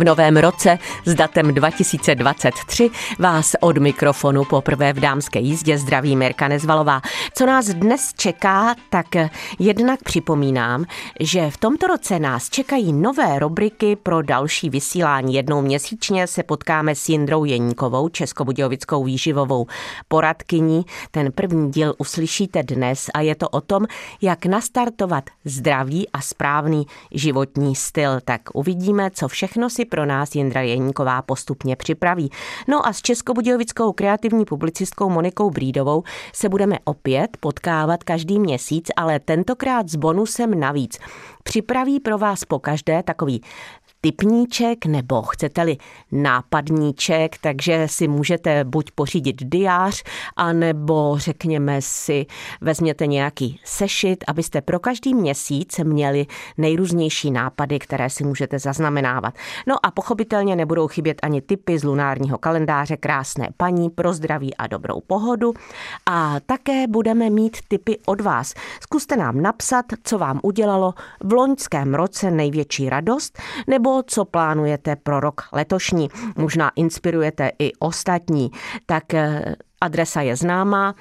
V novém roce s datem 2023 vás od mikrofonu poprvé v dámské jízdě zdraví Mirka Nezvalová. Co nás dnes čeká, tak jednak připomínám, že v tomto roce nás čekají nové rubriky pro další vysílání. Jednou měsíčně se potkáme s Jindrou Jeníkovou, českobudějovickou výživovou poradkyní. Ten první díl uslyšíte dnes a je to o tom, jak nastartovat zdravý a správný životní styl. Tak uvidíme, co všechno si pro nás Jindra Jeníková postupně připraví. No a s českobudějovickou kreativní publicistkou Monikou Brídovou se budeme opět potkávat každý měsíc, ale tentokrát s bonusem navíc. Připraví pro vás po každé takový typníček nebo chcete-li nápadníček, takže si můžete buď pořídit diář, anebo řekněme si vezměte nějaký sešit, abyste pro každý měsíc měli nejrůznější nápady, které si můžete zaznamenávat. No a pochopitelně nebudou chybět ani typy z lunárního kalendáře krásné paní pro zdraví a dobrou pohodu. A také budeme mít typy od vás. Zkuste nám napsat, co vám udělalo v loňském roce největší radost, nebo nebo co plánujete pro rok letošní. Možná inspirujete i ostatní. Tak eh, adresa je známá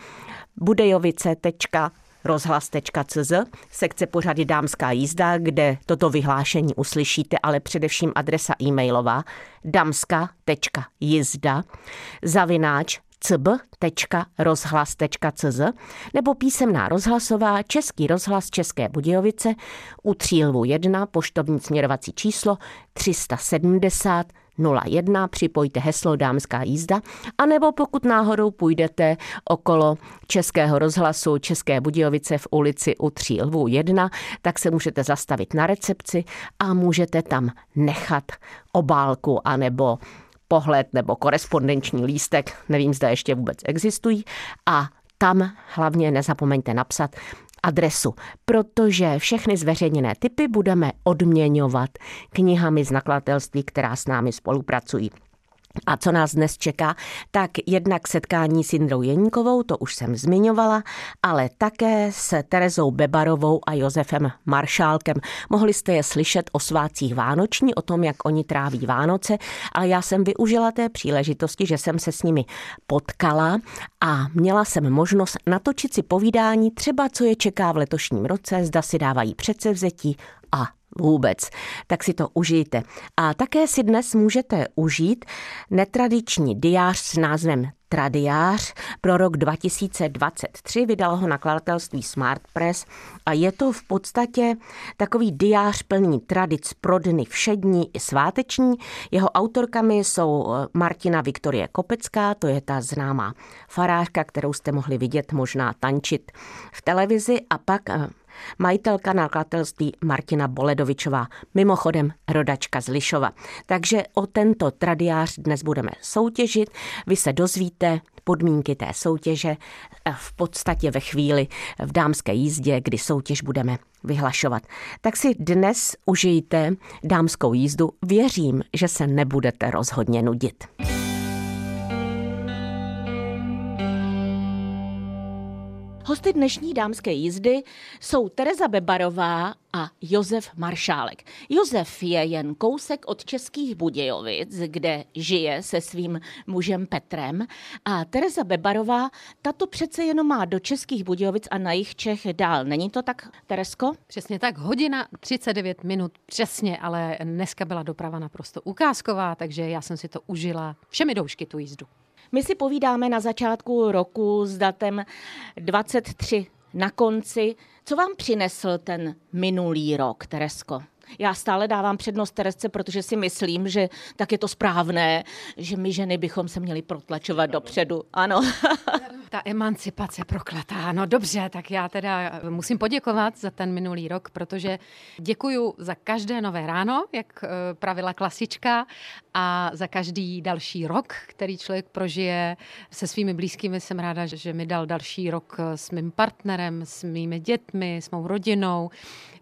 budejovice.rozhlas.cz, sekce pořady Dámská jízda, kde toto vyhlášení uslyšíte, ale především adresa e-mailová damska.jizda zavináč cb.rozhlas.cz nebo písemná rozhlasová Český rozhlas České Budějovice u Třílvu 1, poštovní směrovací číslo 370 01, připojte heslo Dámská jízda, anebo pokud náhodou půjdete okolo Českého rozhlasu České Budějovice v ulici u Tří lvů 1, tak se můžete zastavit na recepci a můžete tam nechat obálku anebo pohled nebo korespondenční lístek, nevím, zda ještě vůbec existují, a tam hlavně nezapomeňte napsat adresu, protože všechny zveřejněné typy budeme odměňovat knihami z nakladatelství, která s námi spolupracují. A co nás dnes čeká, tak jednak setkání s Jindrou Jeníkovou, to už jsem zmiňovala, ale také s Terezou Bebarovou a Josefem Maršálkem. Mohli jste je slyšet o svácích Vánoční, o tom, jak oni tráví Vánoce, ale já jsem využila té příležitosti, že jsem se s nimi potkala a měla jsem možnost natočit si povídání třeba, co je čeká v letošním roce, zda si dávají předsevzetí vůbec, tak si to užijte. A také si dnes můžete užít netradiční diář s názvem Tradiář pro rok 2023. Vydalo ho nakladatelství Smart Press a je to v podstatě takový diář plný tradic pro dny všední i sváteční. Jeho autorkami jsou eh, Martina Viktorie Kopecká, to je ta známá farářka, kterou jste mohli vidět možná tančit v televizi a pak eh, majitelka nakladatelství Martina Boledovičová, mimochodem rodačka z Lišova. Takže o tento tradiář dnes budeme soutěžit. Vy se dozvíte podmínky té soutěže v podstatě ve chvíli v dámské jízdě, kdy soutěž budeme vyhlašovat. Tak si dnes užijte dámskou jízdu. Věřím, že se nebudete rozhodně nudit. Hosty dnešní dámské jízdy jsou Tereza Bebarová a Josef Maršálek. Josef je jen kousek od Českých Budějovic, kde žije se svým mužem Petrem a Tereza Bebarová, tato přece jenom má do Českých Budějovic a na jich Čech dál. Není to tak, Teresko? Přesně tak, hodina 39 minut přesně, ale dneska byla doprava naprosto ukázková, takže já jsem si to užila všemi doušky tu jízdu. My si povídáme na začátku roku s datem 23 na konci. Co vám přinesl ten minulý rok, Teresko? Já stále dávám přednost Teresce, protože si myslím, že tak je to správné, že my ženy bychom se měli protlačovat dopředu. Ano. Ta emancipace proklatá. No dobře, tak já teda musím poděkovat za ten minulý rok, protože děkuju za každé nové ráno, jak eh, pravila klasička, a za každý další rok, který člověk prožije se svými blízkými. Jsem ráda, že mi dal další rok s mým partnerem, s mými dětmi, s mou rodinou,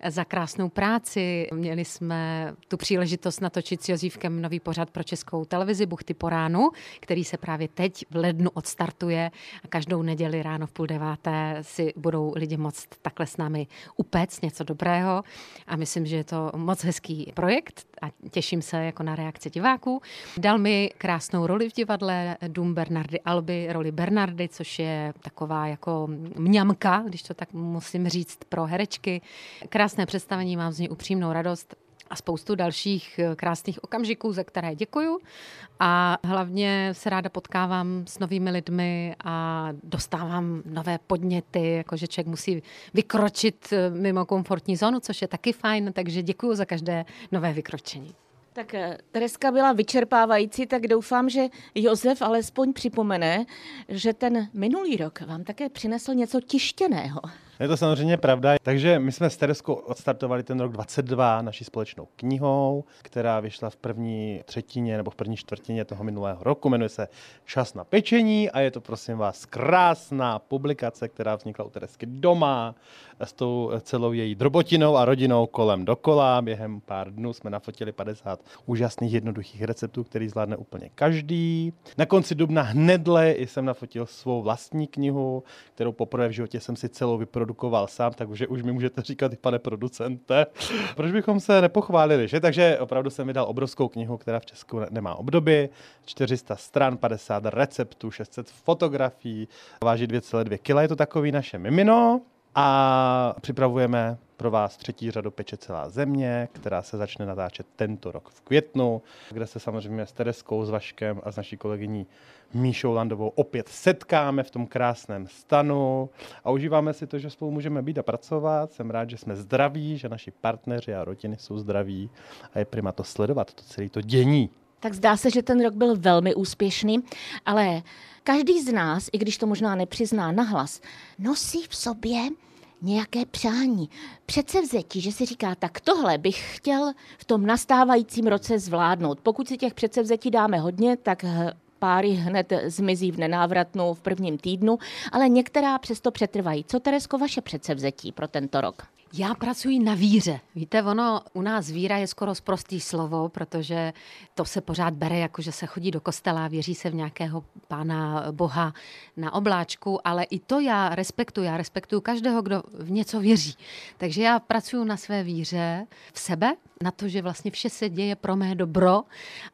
za krásnou práci. Měli jsme tu příležitost natočit s Jozívkem nový pořad pro českou televizi Buchty po ránu, který se právě teď v lednu odstartuje a každou neděli ráno v půl deváté si budou lidi moct takhle s námi upéct něco dobrého a myslím, že je to moc hezký projekt a těším se jako na reakci diváků. Dal mi krásnou roli v divadle Dům Bernardy Alby, roli Bernardy, což je taková jako mňamka, když to tak musím říct, pro herečky. Krásné představení, mám z něj upřímnou radost a spoustu dalších eh, krásných okamžiků, za které děkuju. A hlavně se ráda potkávám s novými lidmi a dostávám nové podněty, jakože člověk musí vykročit eh, mimo komfortní zónu, což je taky fajn, takže děkuju za každé nové vykročení. Tak eh, Tereska byla vyčerpávající, tak doufám, že Josef alespoň připomene, že ten minulý rok vám také přinesl něco tištěného. Je to samozřejmě pravda. Takže my jsme s Tereskou odstartovali ten rok 22 naší společnou knihou, která vyšla v první třetině nebo v první čtvrtině toho minulého roku. Jmenuje se Čas na pečení a je to prosím vás krásná publikace, která vznikla u Teresky doma s tou celou její drobotinou a rodinou kolem dokola. Během pár dnů jsme nafotili 50 úžasných jednoduchých receptů, který zvládne úplně každý. Na konci dubna hnedle jsem nafotil svou vlastní knihu, kterou poprvé v životě jsem si celou vyprodukoval sám, takže už mi můžete říkat i pane producente. Proč bychom se nepochválili, že? Takže opravdu jsem vydal obrovskou knihu, která v Česku nemá obdoby. 400 stran, 50 receptů, 600 fotografií, váží 2,2 kg. Je to takový naše mimino. A připravujeme pro vás třetí řadu Peče celá země, která se začne natáčet tento rok v květnu, kde se samozřejmě s Tereskou, s Vaškem a s naší kolegyní Míšou Landovou opět setkáme v tom krásném stanu a užíváme si to, že spolu můžeme být a pracovat. Jsem rád, že jsme zdraví, že naši partneři a rodiny jsou zdraví a je prima to sledovat, to celé to dění. Tak zdá se, že ten rok byl velmi úspěšný, ale každý z nás, i když to možná nepřizná nahlas, nosí v sobě nějaké přání, předsevzetí, že si říká, tak tohle bych chtěl v tom nastávajícím roce zvládnout. Pokud si těch předsevzetí dáme hodně, tak páry hned zmizí v nenávratnou v prvním týdnu, ale některá přesto přetrvají. Co, Teresko, vaše předsevzetí pro tento rok? Já pracuji na víře. Víte, ono u nás víra je skoro zprostý slovo, protože to se pořád bere jako, že se chodí do kostela, věří se v nějakého pána Boha na obláčku, ale i to já respektuji. Já respektuju každého, kdo v něco věří. Takže já pracuji na své víře v sebe, na to, že vlastně vše se děje pro mé dobro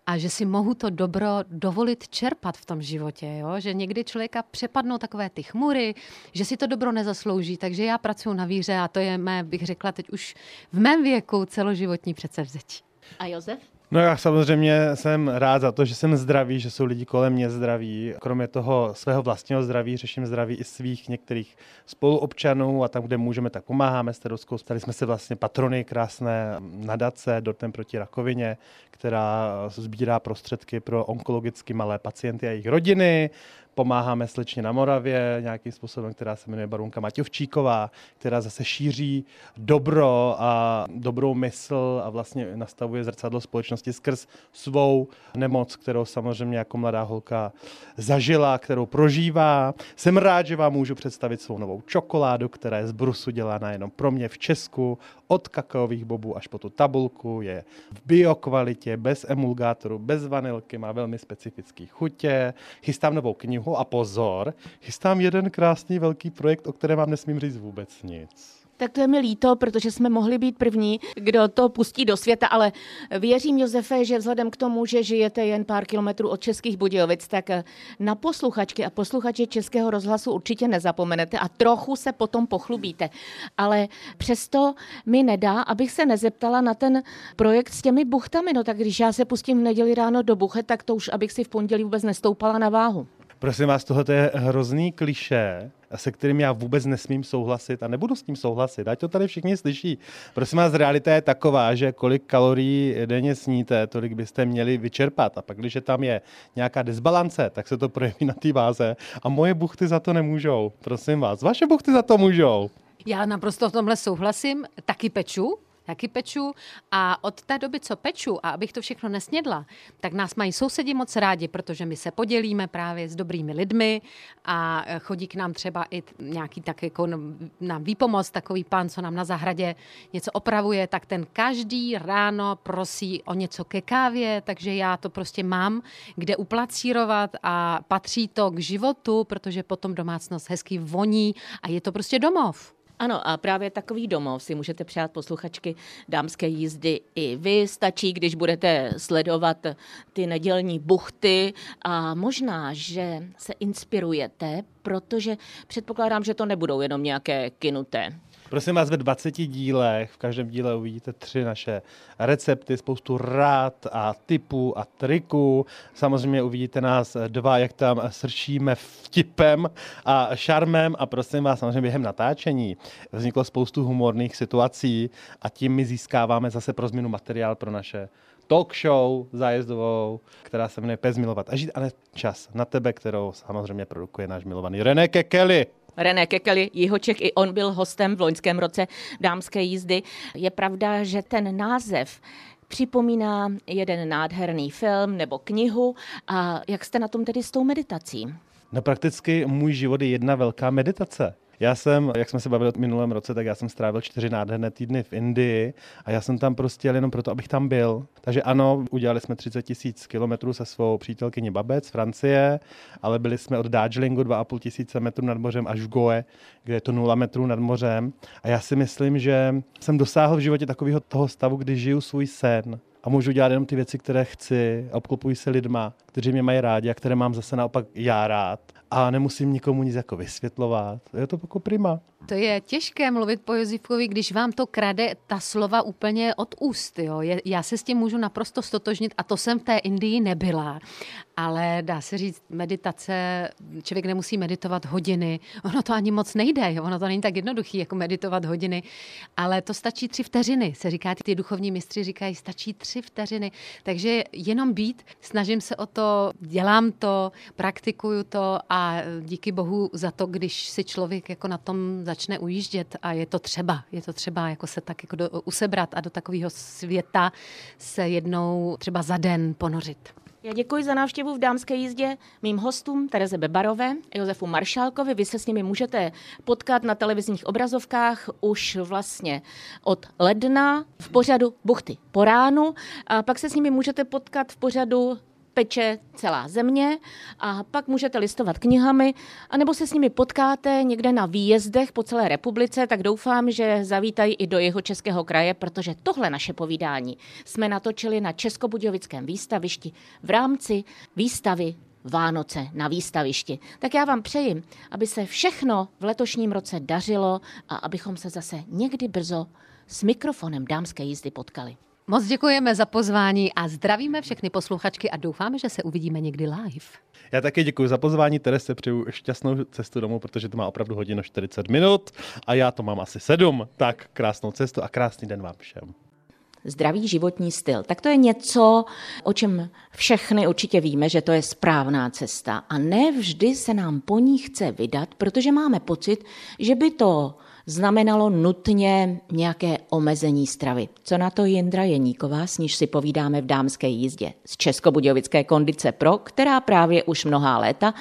a že si mohu to dobro dovolit čerpat v tom životě. Jo? Že někdy člověka přepadnou takové ty chmury, že si to dobro nezaslouží, takže já pracuji na víře a to je mé, bych řekla teď už v mém věku celoživotní předsevzetí. A Josef? No já samozřejmě jsem rád za to, že jsem zdravý, že jsou lidi kolem mě zdraví. Kromě toho svého vlastního zdraví řeším zdraví i svých některých spoluobčanů a tam, kde můžeme, tak pomáháme s Teroskou. Stali jsme se vlastně patrony krásné nadace Dortem proti rakovině, která sbírá prostředky pro onkologicky malé pacienty a jejich rodiny pomáháme slečně na Moravě nějakým způsobem, která se jmenuje Barunka Maťovčíková, která zase šíří dobro a dobrou mysl a vlastně nastavuje zrcadlo společnosti skrz svou nemoc, kterou samozřejmě jako mladá holka zažila, kterou prožívá. Jsem rád, že vám můžu představit svou novou čokoládu, která je z brusu dělána jenom pro mě v Česku, od kakaových bobů až po tu tabulku, je v biokvalitě, bez emulgátoru, bez vanilky, má velmi specifický chutě. Chystám novou knihu knihu a pozor, chystám jeden krásný velký projekt, o kterém vám nesmím říct vůbec nic. Tak to je mi líto, protože jsme mohli být první, kdo to pustí do světa, ale věřím, Josefe, že vzhledem k tomu, že žijete jen pár kilometrů od Českých Budějovic, tak na posluchačky a posluchače Českého rozhlasu určitě nezapomenete a trochu se potom pochlubíte. Ale přesto mi nedá, abych se nezeptala na ten projekt s těmi buchtami. No tak když já se pustím v neděli ráno do buchet, tak to už abych si v pondělí vůbec nestoupala na váhu. Prosím vás, tohle je hrozný kliše, se kterým já vůbec nesmím souhlasit a nebudu s tím souhlasit, ať to tady všichni slyší. Prosím vás, realita je taková, že kolik kalorií denně sníte, tolik byste měli vyčerpat. A pak, když tam je nějaká disbalance, tak se to projeví na té váze a moje buchty za to nemůžou. Prosím vás, vaše buchty za to můžou. Já naprosto v tomhle souhlasím, taky peču, taky peču a od té doby, co peču a abych to všechno nesnědla, tak nás mají sousedi moc rádi, protože my se podělíme právě s dobrými lidmi a chodí k nám třeba i nějaký tak jako nám výpomoc, takový pán, co nám na zahradě něco opravuje, tak ten každý ráno prosí o něco ke kávě, takže já to prostě mám kde uplacírovat a patří to k životu, protože potom domácnost hezky voní a je to prostě domov. Ano, a právě takový domov si můžete přát posluchačky dámské jízdy i vy. Stačí, když budete sledovat ty nedělní buchty a možná, že se inspirujete, protože předpokládám, že to nebudou jenom nějaké kinuté. Prosím vás, ve 20 dílech, v každém díle uvidíte tři naše recepty, spoustu rád a typů a triků. Samozřejmě uvidíte nás dva, jak tam srčíme vtipem a šarmem a prosím vás, samozřejmě během natáčení vzniklo spoustu humorných situací a tím my získáváme zase pro změnu materiál pro naše talk show zájezdovou, která se jmenuje Pes milovat a žít a ne čas na tebe, kterou samozřejmě produkuje náš milovaný René Kekeli. René Kekeli, Jihoček, i on byl hostem v loňském roce dámské jízdy. Je pravda, že ten název připomíná jeden nádherný film nebo knihu. A jak jste na tom tedy s tou meditací? No prakticky můj život je jedna velká meditace. Já jsem, jak jsme se bavili v minulém roce, tak já jsem strávil čtyři nádherné týdny v Indii a já jsem tam prostě jel jenom proto, abych tam byl. Takže ano, udělali jsme 30 tisíc kilometrů se svou přítelkyní Babec z Francie, ale byli jsme od Darjeelingu 2,5 tisíce metrů nad mořem až v Goe, kde je to 0 metrů nad mořem. A já si myslím, že jsem dosáhl v životě takového toho stavu, kdy žiju svůj sen a můžu dělat jenom ty věci, které chci obklopuji se lidma, kteří mě mají rádi a které mám zase naopak já rád a nemusím nikomu nic jako vysvětlovat. Je to jako prima. To je těžké mluvit po Josifkovi, když vám to krade ta slova úplně od úst. Jo. Já se s tím můžu naprosto stotožnit a to jsem v té Indii nebyla. Ale dá se říct, meditace, člověk nemusí meditovat hodiny. Ono to ani moc nejde, ono to není tak jednoduché, jako meditovat hodiny. Ale to stačí tři vteřiny, se říká, ty duchovní mistři říkají, stačí tři vteřiny. Takže jenom být, snažím se o to, dělám to, praktikuju to a díky bohu za to, když si člověk jako na tom začne ujíždět a je to třeba, je to třeba jako se tak jako do, usebrat a do takového světa se jednou třeba za den ponořit. Já děkuji za návštěvu v dámské jízdě mým hostům Tereze Bebarové, Josefu Maršálkovi. Vy se s nimi můžete potkat na televizních obrazovkách už vlastně od ledna v pořadu Buchty po ránu. A pak se s nimi můžete potkat v pořadu peče celá země a pak můžete listovat knihami, anebo se s nimi potkáte někde na výjezdech po celé republice, tak doufám, že zavítají i do jeho českého kraje, protože tohle naše povídání jsme natočili na Českobudějovickém výstavišti v rámci výstavy Vánoce na výstavišti. Tak já vám přeji, aby se všechno v letošním roce dařilo a abychom se zase někdy brzo s mikrofonem dámské jízdy potkali. Moc děkujeme za pozvání a zdravíme všechny posluchačky a doufáme, že se uvidíme někdy live. Já také děkuji za pozvání, Terese přeju šťastnou cestu domů, protože to má opravdu hodinu 40 minut a já to mám asi 7. Tak krásnou cestu a krásný den vám všem zdravý životní styl. Tak to je něco, o čem všechny určitě víme, že to je správná cesta. A ne vždy se nám po ní chce vydat, protože máme pocit, že by to znamenalo nutně nějaké omezení stravy. Co na to Jindra Jeníková, s níž si povídáme v dámské jízdě z Českobudějovické kondice Pro, která právě už mnohá léta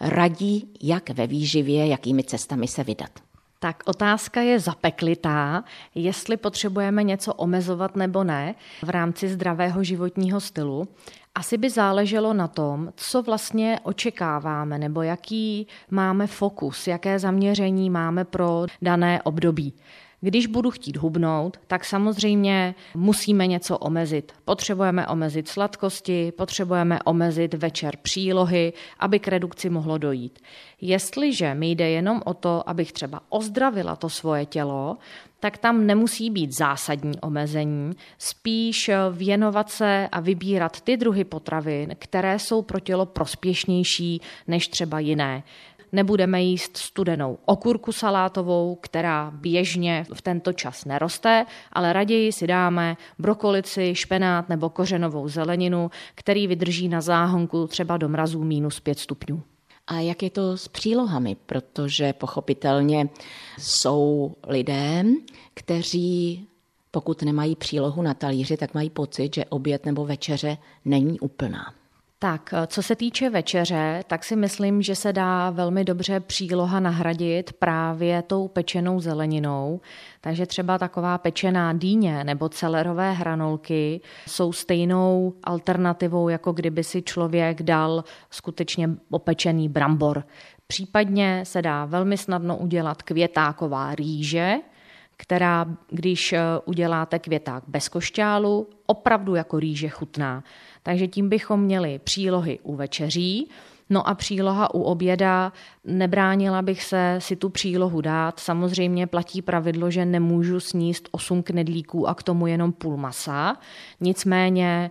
radí, jak ve výživě, jakými cestami se vydat. Tak otázka je zapeklitá, jestli potřebujeme něco omezovat nebo ne v rámci zdravého životního stylu. Asi by záleželo na tom, co vlastně očekáváme nebo jaký máme fokus, jaké zaměření máme pro dané období. Když budu chtít hubnout, tak samozřejmě musíme něco omezit. Potřebujeme omezit sladkosti, potřebujeme omezit večer přílohy, aby k redukci mohlo dojít. Jestliže mi jde jenom o to, abych třeba ozdravila to svoje tělo, tak tam nemusí být zásadní omezení, spíš věnovat se a vybírat ty druhy potravin, které jsou pro tělo prospěšnější než třeba jiné nebudeme jíst studenou okurku salátovou, která běžně v tento čas neroste, ale raději si dáme brokolici, špenát nebo kořenovou zeleninu, který vydrží na záhonku třeba do mrazů minus 5 stupňů. A jak je to s přílohami? Protože pochopitelně jsou lidé, kteří pokud nemají přílohu na talíři, tak mají pocit, že oběd nebo večeře není úplná. Tak, co se týče večeře, tak si myslím, že se dá velmi dobře příloha nahradit právě tou pečenou zeleninou. Takže třeba taková pečená dýně nebo celerové hranolky jsou stejnou alternativou, jako kdyby si člověk dal skutečně opečený brambor. Případně se dá velmi snadno udělat květáková rýže, která, když eh, uděláte květák bez košťálu, opravdu jako rýže chutná. Takže tím bychom měli přílohy u večeří, No a příloha u oběda, nebránila bych se si tu přílohu dát. Samozřejmě platí pravidlo, že nemůžu sníst 8 knedlíků a k tomu jenom půl masa. Nicméně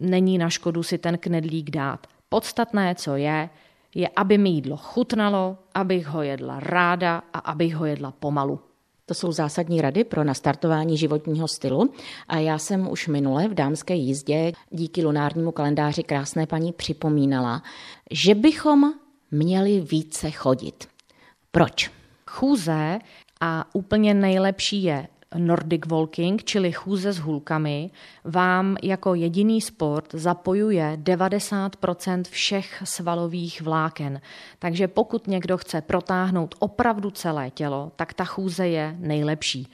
není na škodu si ten knedlík dát. Podstatné, co je, je, aby mi jídlo chutnalo, abych ho jedla ráda a abych ho jedla pomalu. To jsou zásadní rady pro nastartování životního stylu a já jsem už minule v dámské jízdě díky lunárnímu kalendáři krásné paní připomínala, že bychom měli více chodit. Proč? Chůze a úplně nejlepší je Nordic Walking, čili chůze s hůlkami, vám jako jediný sport zapojuje 90% všech svalových vláken. Takže pokud někdo chce protáhnout opravdu celé tělo, tak ta chůze je nejlepší.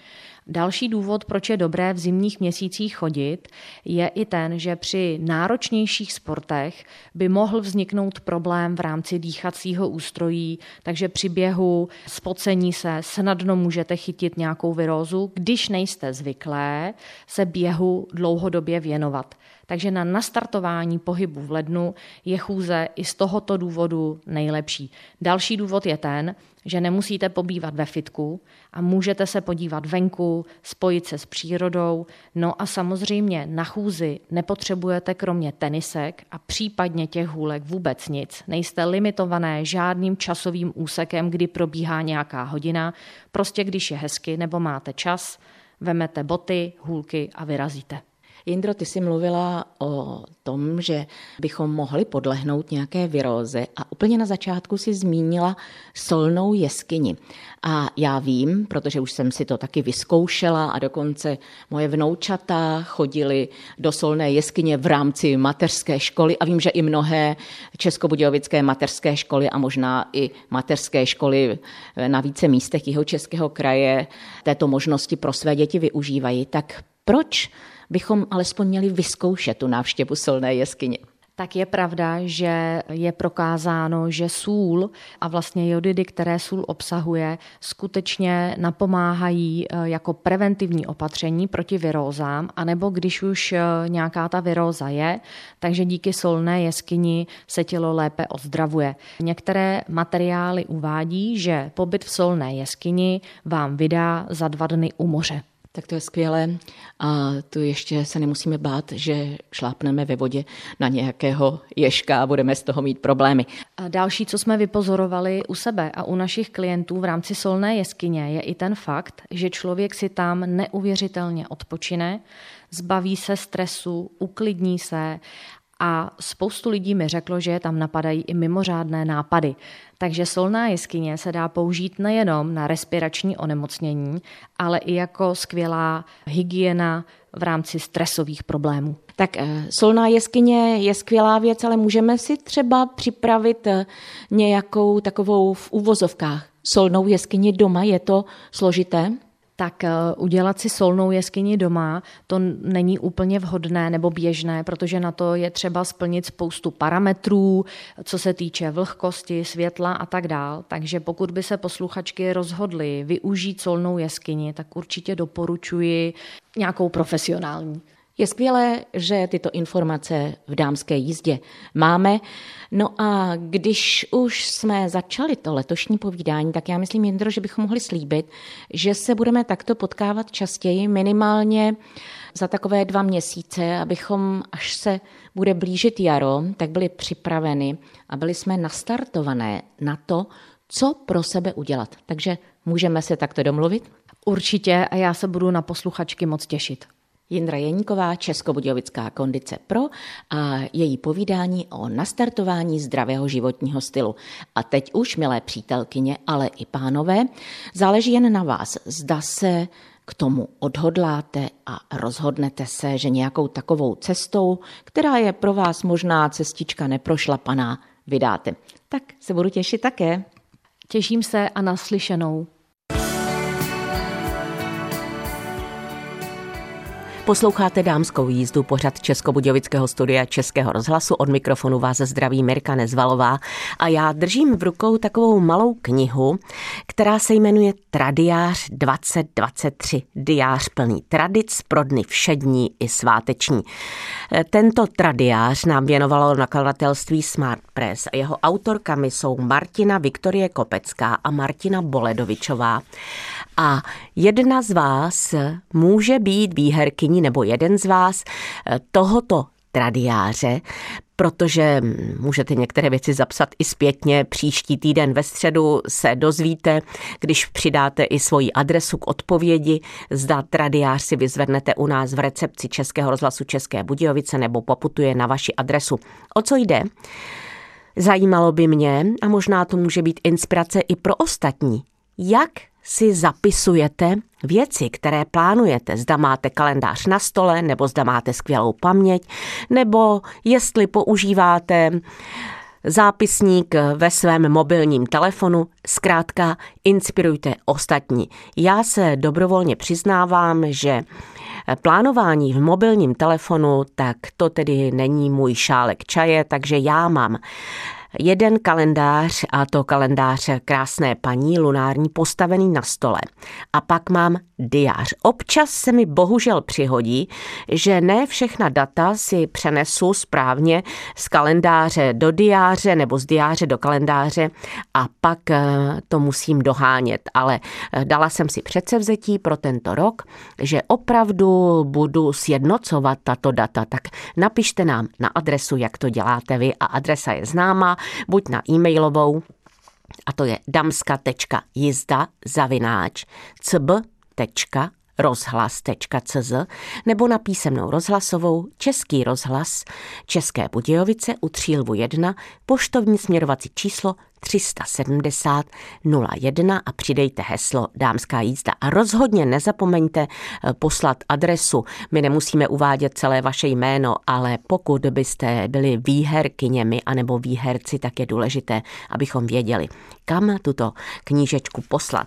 Další důvod, proč je dobré v zimních měsících chodit, je i ten, že při náročnějších sportech by mohl vzniknout problém v rámci dýchacího ústrojí, takže při běhu, spocení se snadno můžete chytit nějakou virózu, když nejste zvyklé se běhu dlouhodobě věnovat. Takže na nastartování pohybu v lednu je chůze i z tohoto důvodu nejlepší. Další důvod je ten, že nemusíte pobývat ve fitku a můžete se podívat venku, spojit se s přírodou. No a samozřejmě na chůzi nepotřebujete kromě tenisek a případně těch hůlek vůbec nic. Nejste limitované žádným časovým úsekem, kdy probíhá nějaká hodina. Prostě když je hezky nebo máte čas, vemete boty, hůlky a vyrazíte. Jindro, ty jsi mluvila o tom, že bychom mohli podlehnout nějaké viróze a úplně na začátku si zmínila solnou jeskyni. A já vím, protože už jsem si to taky vyzkoušela a dokonce moje vnoučata chodili do solné jeskyně v rámci mateřské školy a vím, že i mnohé českobudějovické mateřské školy a možná i mateřské školy na více místech jeho českého kraje této možnosti pro své děti využívají. Tak proč bychom alespoň měli vyzkoušet tu návštěvu silné jeskyně. Tak je pravda, že je prokázáno, že sůl a vlastně jodidy, které sůl obsahuje, skutečně napomáhají eh, jako preventivní opatření proti virózám, anebo když už eh, nějaká ta viróza je, takže díky solné jeskyni se tělo lépe ozdravuje. Některé materiály uvádí, že pobyt v solné jeskyni vám vydá za dva dny u moře. Tak to je skvělé a tu ještě se nemusíme bát, že šlápneme ve vodě na nějakého ježka a budeme z toho mít problémy. A další, co jsme vypozorovali u sebe a u našich klientů v rámci solné jeskyně, je i ten fakt, že člověk si tam neuvěřitelně odpočine, zbaví se stresu, uklidní se a spoustu lidí mi řeklo, že je tam napadají i mimořádné nápady. Takže solná jeskyně se dá použít nejenom na respirační onemocnění, ale i jako skvělá hygiena v rámci stresových problémů. Tak eh, solná jeskyně je skvělá věc, ale můžeme si třeba připravit eh, nějakou takovou v úvozovkách solnou jeskyni doma. Je to složité? Tak eh, udělat si solnou jeskyni doma, to není úplně vhodné nebo běžné, protože na to je třeba splnit spoustu parametrů, co se týče vlhkosti, světla a tak dál. Takže pokud by se posluchačky rozhodly využít solnou jeskyni, tak určitě doporučuji nějakou profesionální. Je skvělé, že tyto informace v dámské jízdě máme. No a když už jsme začali to letošní povídání, tak já myslím, Jindro, že bychom mohli slíbit, že se budeme takto potkávat častěji, minimálně za takové dva měsíce, abychom, až se bude blížit jaro, tak byli připraveni a byli jsme nastartované na to, co pro sebe udělat. Takže můžeme se takto domluvit? Určitě a já se budu na posluchačky moc těšit. Jindra Jeníková, Českobudějovická kondice pro a její povídání o nastartování zdravého životního stylu. A teď už, milé přítelkyně, ale i pánové, záleží jen na vás, zda se k tomu odhodláte a rozhodnete se, že nějakou takovou cestou, která je pro vás možná cestička neprošlapaná, vydáte. Tak se budu těšit také. Těším se a naslyšenou. Posloucháte dámskou jízdu pořad Českobudějovického studia Českého rozhlasu. Od mikrofonu vás zdraví Mirka Nezvalová a já držím v rukou takovou malou knihu, která se jmenuje Tradiář 2023. Diář plný tradic pro dny všední i sváteční. Tento tradiář nám věnovalo nakladatelství Smart Press a jeho autorkami jsou Martina Viktorie Kopecká a Martina Boledovičová. A jedna z vás může být výherkyní, nebo jeden z vás eh, tohoto tradiáře, protože můžete některé věci zapsat i zpětně. Příští týden ve středu se dozvíte, když přidáte i svoji adresu k odpovědi, zda tradiář si vyzvednete u nás v recepci Českého rozhlasu České Budějovice nebo poputuje na vaši adresu. O co jde? Zajímalo by mě, a možná to může být inspirace i pro ostatní, jak si zapisujete věci, které plánujete. Zda máte kalendář na stole, nebo zda máte skvělou paměť, nebo jestli používáte zápisník ve svém mobilním telefonu, zkrátka inspirujte ostatní. Já se dobrovolně přiznávám, že plánování v mobilním telefonu, tak to tedy není můj šálek čaje, takže já mám jeden kalendář, a to kalendář krásné paní lunární postavený na stole. A pak mám diář. Občas se mi bohužel přihodí, že ne všechna data si přenesu správně z kalendáře do diáře nebo z diáře do kalendáře a pak eh, to musím dohánět. Ale eh, dala jsem si předsevzetí pro tento rok, že opravdu budu sjednocovat tato data. Tak napište nám na adresu, jak to děláte vy a adresa je známá, buď na e-mailovou, a to je damska.jizda zavináč cb rozhlas.cz nebo na písemnou rozhlasovou Český rozhlas České Budějovice u Třílvu 1 poštovní směrovací číslo 370 01 a přidejte heslo Dámská jízda. A rozhodně nezapomeňte eh, poslat adresu. My nemusíme uvádět celé vaše jméno, ale pokud byste byli výherkyněmi anebo výherci, tak je důležité, abychom věděli, kam tuto knížečku poslat.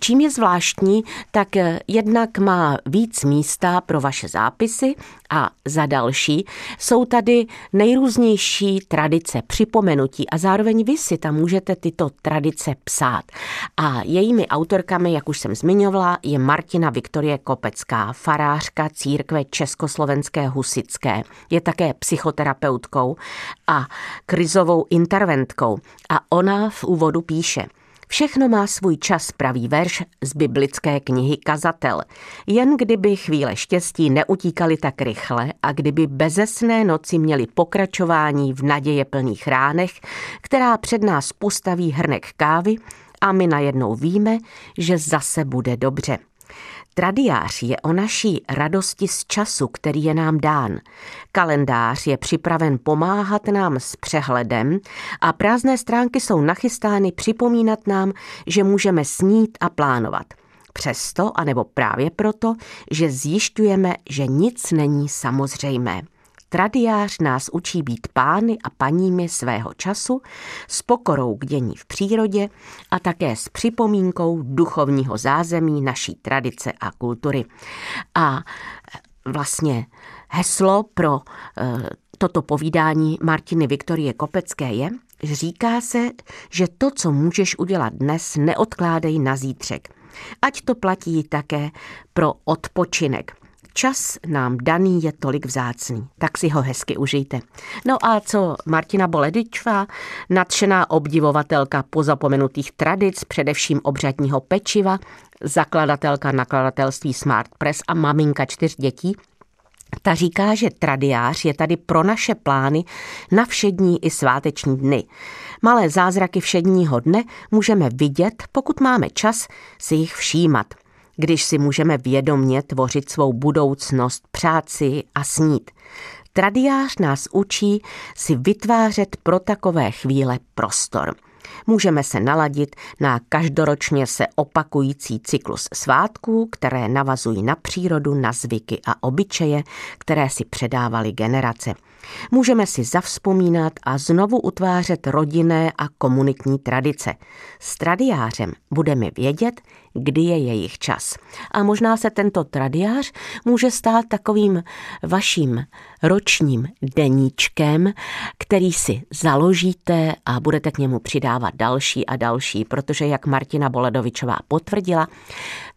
Čím je zvláštní, tak eh, jednak má víc místa pro vaše zápisy a za další jsou tady nejrůznější tradice, připomenutí a zároveň vy si tam můžete tyto tradice psát. A jejími autorkami, jak už jsem zmiňovala, je Martina Viktorie Kopecká, farářka církve Československé husické. Je také psychoterapeutkou a krizovou interventkou. A ona v úvodu píše – Všechno má svůj čas, pravý verš z biblické knihy Kazatel. Jen kdyby chvíle štěstí neutíkaly tak rychle a kdyby bezesné noci měly pokračování v naděje plných ránech, která před nás postaví hrnek kávy a my najednou víme, že zase bude dobře. Tradiář je o naší radosti z času, který je nám dán. Kalendář je připraven pomáhat nám s přehledem a prázdné stránky jsou nachystány připomínat nám, že můžeme snít a plánovat. Přesto, anebo právě proto, že zjišťujeme, že nic není samozřejmé. Tradiář nás učí být pány a paními svého času, s pokorou k dění v přírodě a také s připomínkou duchovního zázemí naší tradice a kultury. A vlastně heslo pro eh, toto povídání Martiny Viktorie Kopecké je, říká se, že to, co můžeš udělat dnes, neodkládej na zítřek. Ať to platí také pro odpočinek. Čas nám daný je tolik vzácný, tak si ho hezky užijte. No a co Martina Boledičová, nadšená obdivovatelka pozapomenutých tradic, především obřadního pečiva, zakladatelka nakladatelství Smart Press a maminka čtyř dětí, ta říká, že tradiář je tady pro naše plány na všední i sváteční dny. Malé zázraky všedního dne můžeme vidět, pokud máme čas si jich všímat když si můžeme vědomně tvořit svou budoucnost, přát si a snít. Tradiář nás učí si vytvářet pro takové chvíle prostor. Můžeme se naladit na každoročně se opakující cyklus svátků, které navazují na přírodu, na zvyky a obyčeje, které si předávaly generace. Můžeme si zavzpomínat a znovu utvářet rodinné a komunitní tradice. S tradiářem budeme vědět, kdy je jejich čas. A možná se tento tradiář může stát takovým vaším ročním deníčkem, který si založíte a budete k němu přidávat další a další, protože jak Martina Boledovičová potvrdila,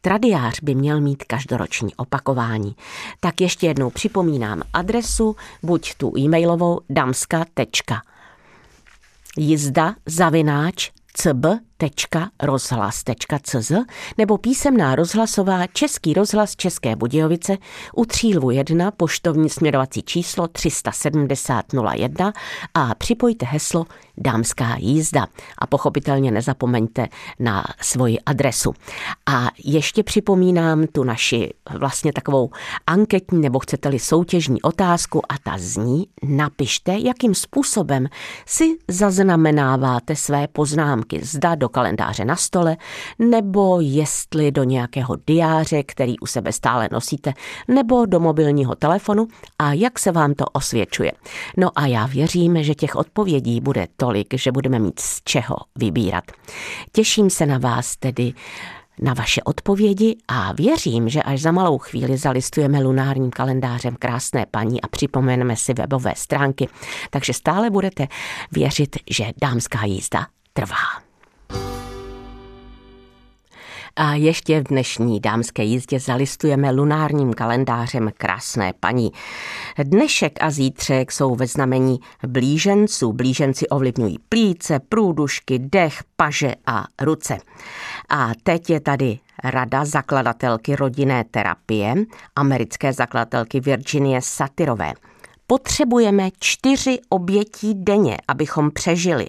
tradiář by měl mít každoroční opakování. Tak ještě jednou připomínám adresu, buď tu e-mailovou damska. Zavináč cb.rozhlas.cz nebo písemná rozhlasová Český rozhlas České Budějovice u Třílvu 1 poštovní směrovací číslo 37001 a připojte heslo Dámská jízda a pochopitelně nezapomeňte na svoji adresu. A ještě připomínám tu naši vlastně takovou anketní nebo chcete-li soutěžní otázku a ta zní napište, jakým způsobem si zaznamenáváte své poznámky, zda do kalendáře na stole, nebo jestli do nějakého diáře, který u sebe stále nosíte, nebo do mobilního telefonu a jak se vám to osvědčuje. No a já věřím, že těch odpovědí bude tolik, že budeme mít z čeho vybírat. Těším se na vás tedy na vaše odpovědi a věřím, že až za malou chvíli zalistujeme lunárním kalendářem krásné paní a připomeneme si webové stránky, takže stále budete věřit, že dámská jízda trvá. A ještě v dnešní dámské jízdě zalistujeme lunárním kalendářem krásné paní. Dnešek a zítřek jsou ve znamení blíženců. Blíženci ovlivňují plíce, průdušky, dech, paže a ruce. A teď je tady rada zakladatelky rodinné terapie, americké zakladatelky Virginie Satyrové. Potřebujeme čtyři obětí denně, abychom přežili.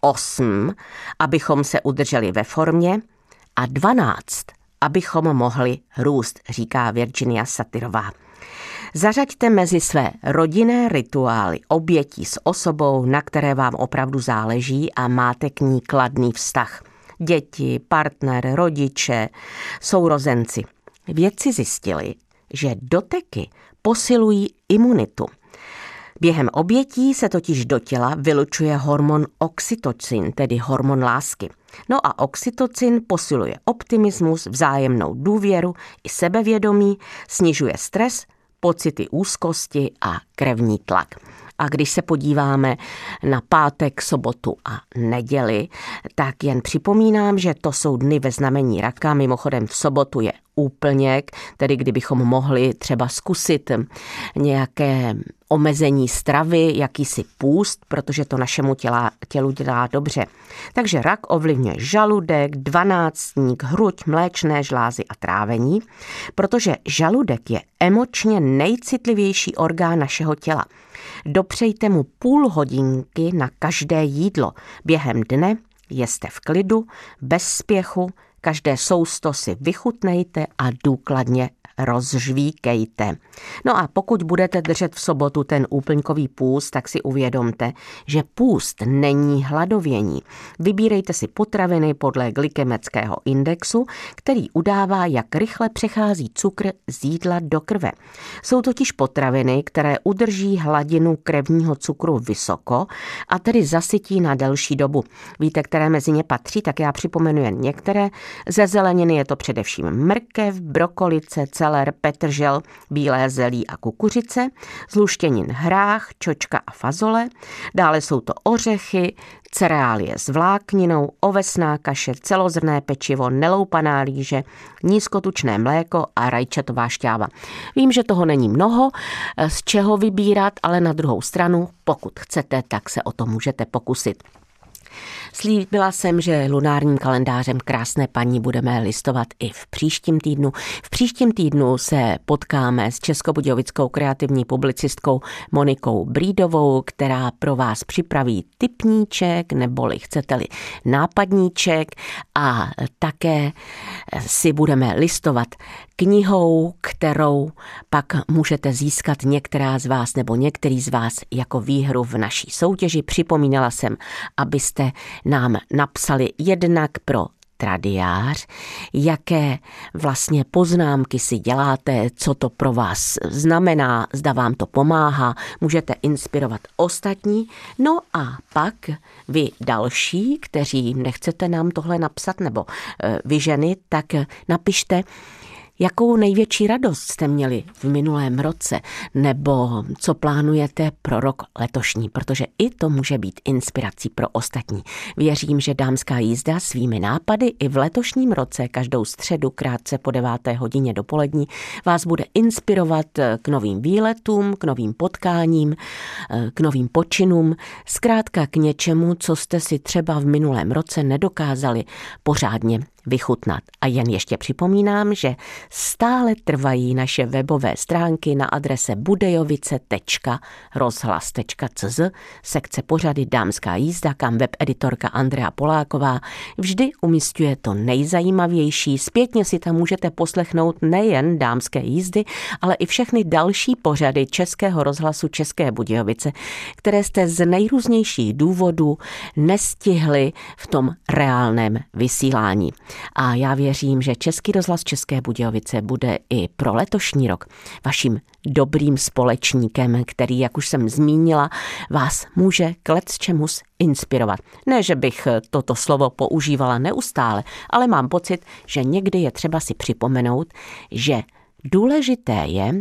Osm, abychom se udrželi ve formě, a 12, abychom mohli růst, říká Virginia Satyrová. Zařaďte mezi své rodinné rituály obětí s osobou, na které vám opravdu záleží a máte k ní kladný vztah. Děti, partner, rodiče, sourozenci. Vědci zjistili, že doteky posilují imunitu. Během obětí se totiž do těla vylučuje hormon oxytocin, tedy hormon lásky. No a oxytocin posiluje optimismus, vzájemnou důvěru i sebevědomí, snižuje stres, pocity úzkosti a krevní tlak. A když se podíváme na pátek, sobotu a neděli, tak jen připomínám, že to jsou dny ve znamení raka. Mimochodem v sobotu je úplněk, tedy kdybychom mohli třeba zkusit nějaké omezení stravy, jakýsi půst, protože to našemu těla, tělu dělá dobře. Takže rak ovlivňuje žaludek, dvanáctník, hruď, mléčné žlázy a trávení, protože žaludek je emočně nejcitlivější orgán našeho těla. Dopřejte mu půl hodinky na každé jídlo. Během dne jeste v klidu, bez spěchu, každé sousto si vychutnejte a důkladně rozžvíkejte. No a pokud budete držet v sobotu ten úplňkový půst, tak si uvědomte, že půst není hladovění. Vybírejte si potraviny podle glykemického indexu, který udává, jak rychle přechází cukr z jídla do krve. Jsou totiž potraviny, které udrží hladinu krevního cukru vysoko a tedy zasytí na delší dobu. Víte, které mezi ně patří, tak já připomenu jen některé. Ze zeleniny je to především mrkev, brokolice, celer, petržel, bílé zelí a kukuřice, zluštěnin hrách, čočka a fazole, dále jsou to ořechy, cereálie s vlákninou, ovesná kaše, celozrné pečivo, neloupaná líže, nízkotučné mléko a rajčatová šťáva. Vím, že toho není mnoho, z čeho vybírat, ale na druhou stranu, pokud chcete, tak se o to můžete pokusit. Slíbila jsem, že lunárním kalendářem krásné paní budeme listovat i v příštím týdnu. V příštím týdnu se potkáme s českobudějovickou kreativní publicistkou Monikou Brídovou, která pro vás připraví typníček, neboli chcete-li nápadníček a také si budeme listovat knihou, kterou pak můžete získat některá z vás nebo některý z vás jako výhru v naší soutěži. Připomínala jsem, abyste nám napsali jednak pro tradiář, jaké vlastně poznámky si děláte, co to pro vás znamená, zda vám to pomáhá, můžete inspirovat ostatní. No a pak vy další, kteří nechcete nám tohle napsat, nebo eh, vy ženy, tak napište, Jakou největší radost jste měli v minulém roce? Nebo co plánujete pro rok letošní, protože i to může být inspirací pro ostatní. Věřím, že dámská jízda svými nápady i v letošním roce každou středu krátce po deváté hodině dopolední vás bude inspirovat k novým výletům, k novým potkáním, k novým počinům, zkrátka k něčemu, co jste si třeba v minulém roce nedokázali pořádně vychutnat. A jen ještě připomínám, že stále trvají naše webové stránky na adrese budejovice.rozhlas.cz, sekce pořady Dámská jízda, kam webeditorka Andrea Poláková vždy umistuje to nejzajímavější. Zpětně si tam můžete poslechnout nejen dámské jízdy, ale i všechny další pořady Českého rozhlasu České Budějovice, které jste z nejrůznějších důvodů nestihli v tom reálném vysílání. A já věřím, že Český rozhlas České Budějovice bude i pro letošní rok vaším dobrým společníkem, který, jak už jsem zmínila, vás může k čemus inspirovat. Ne, že bych toto slovo používala neustále, ale mám pocit, že někdy je třeba si připomenout, že důležité je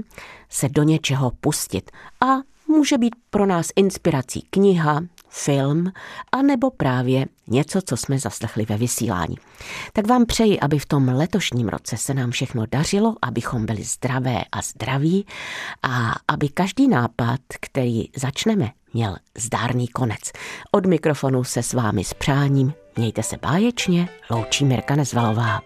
se do něčeho pustit a může být pro nás inspirací kniha, film a nebo právě něco, co jsme zaslechli ve vysílání. Tak vám přeji, aby v tom letošním roce se nám všechno dařilo, abychom byli zdravé a zdraví a aby každý nápad, který začneme, měl zdárný konec. Od mikrofonu se s vámi s přáním mějte se báječně, loučí Mirka Nezvalová.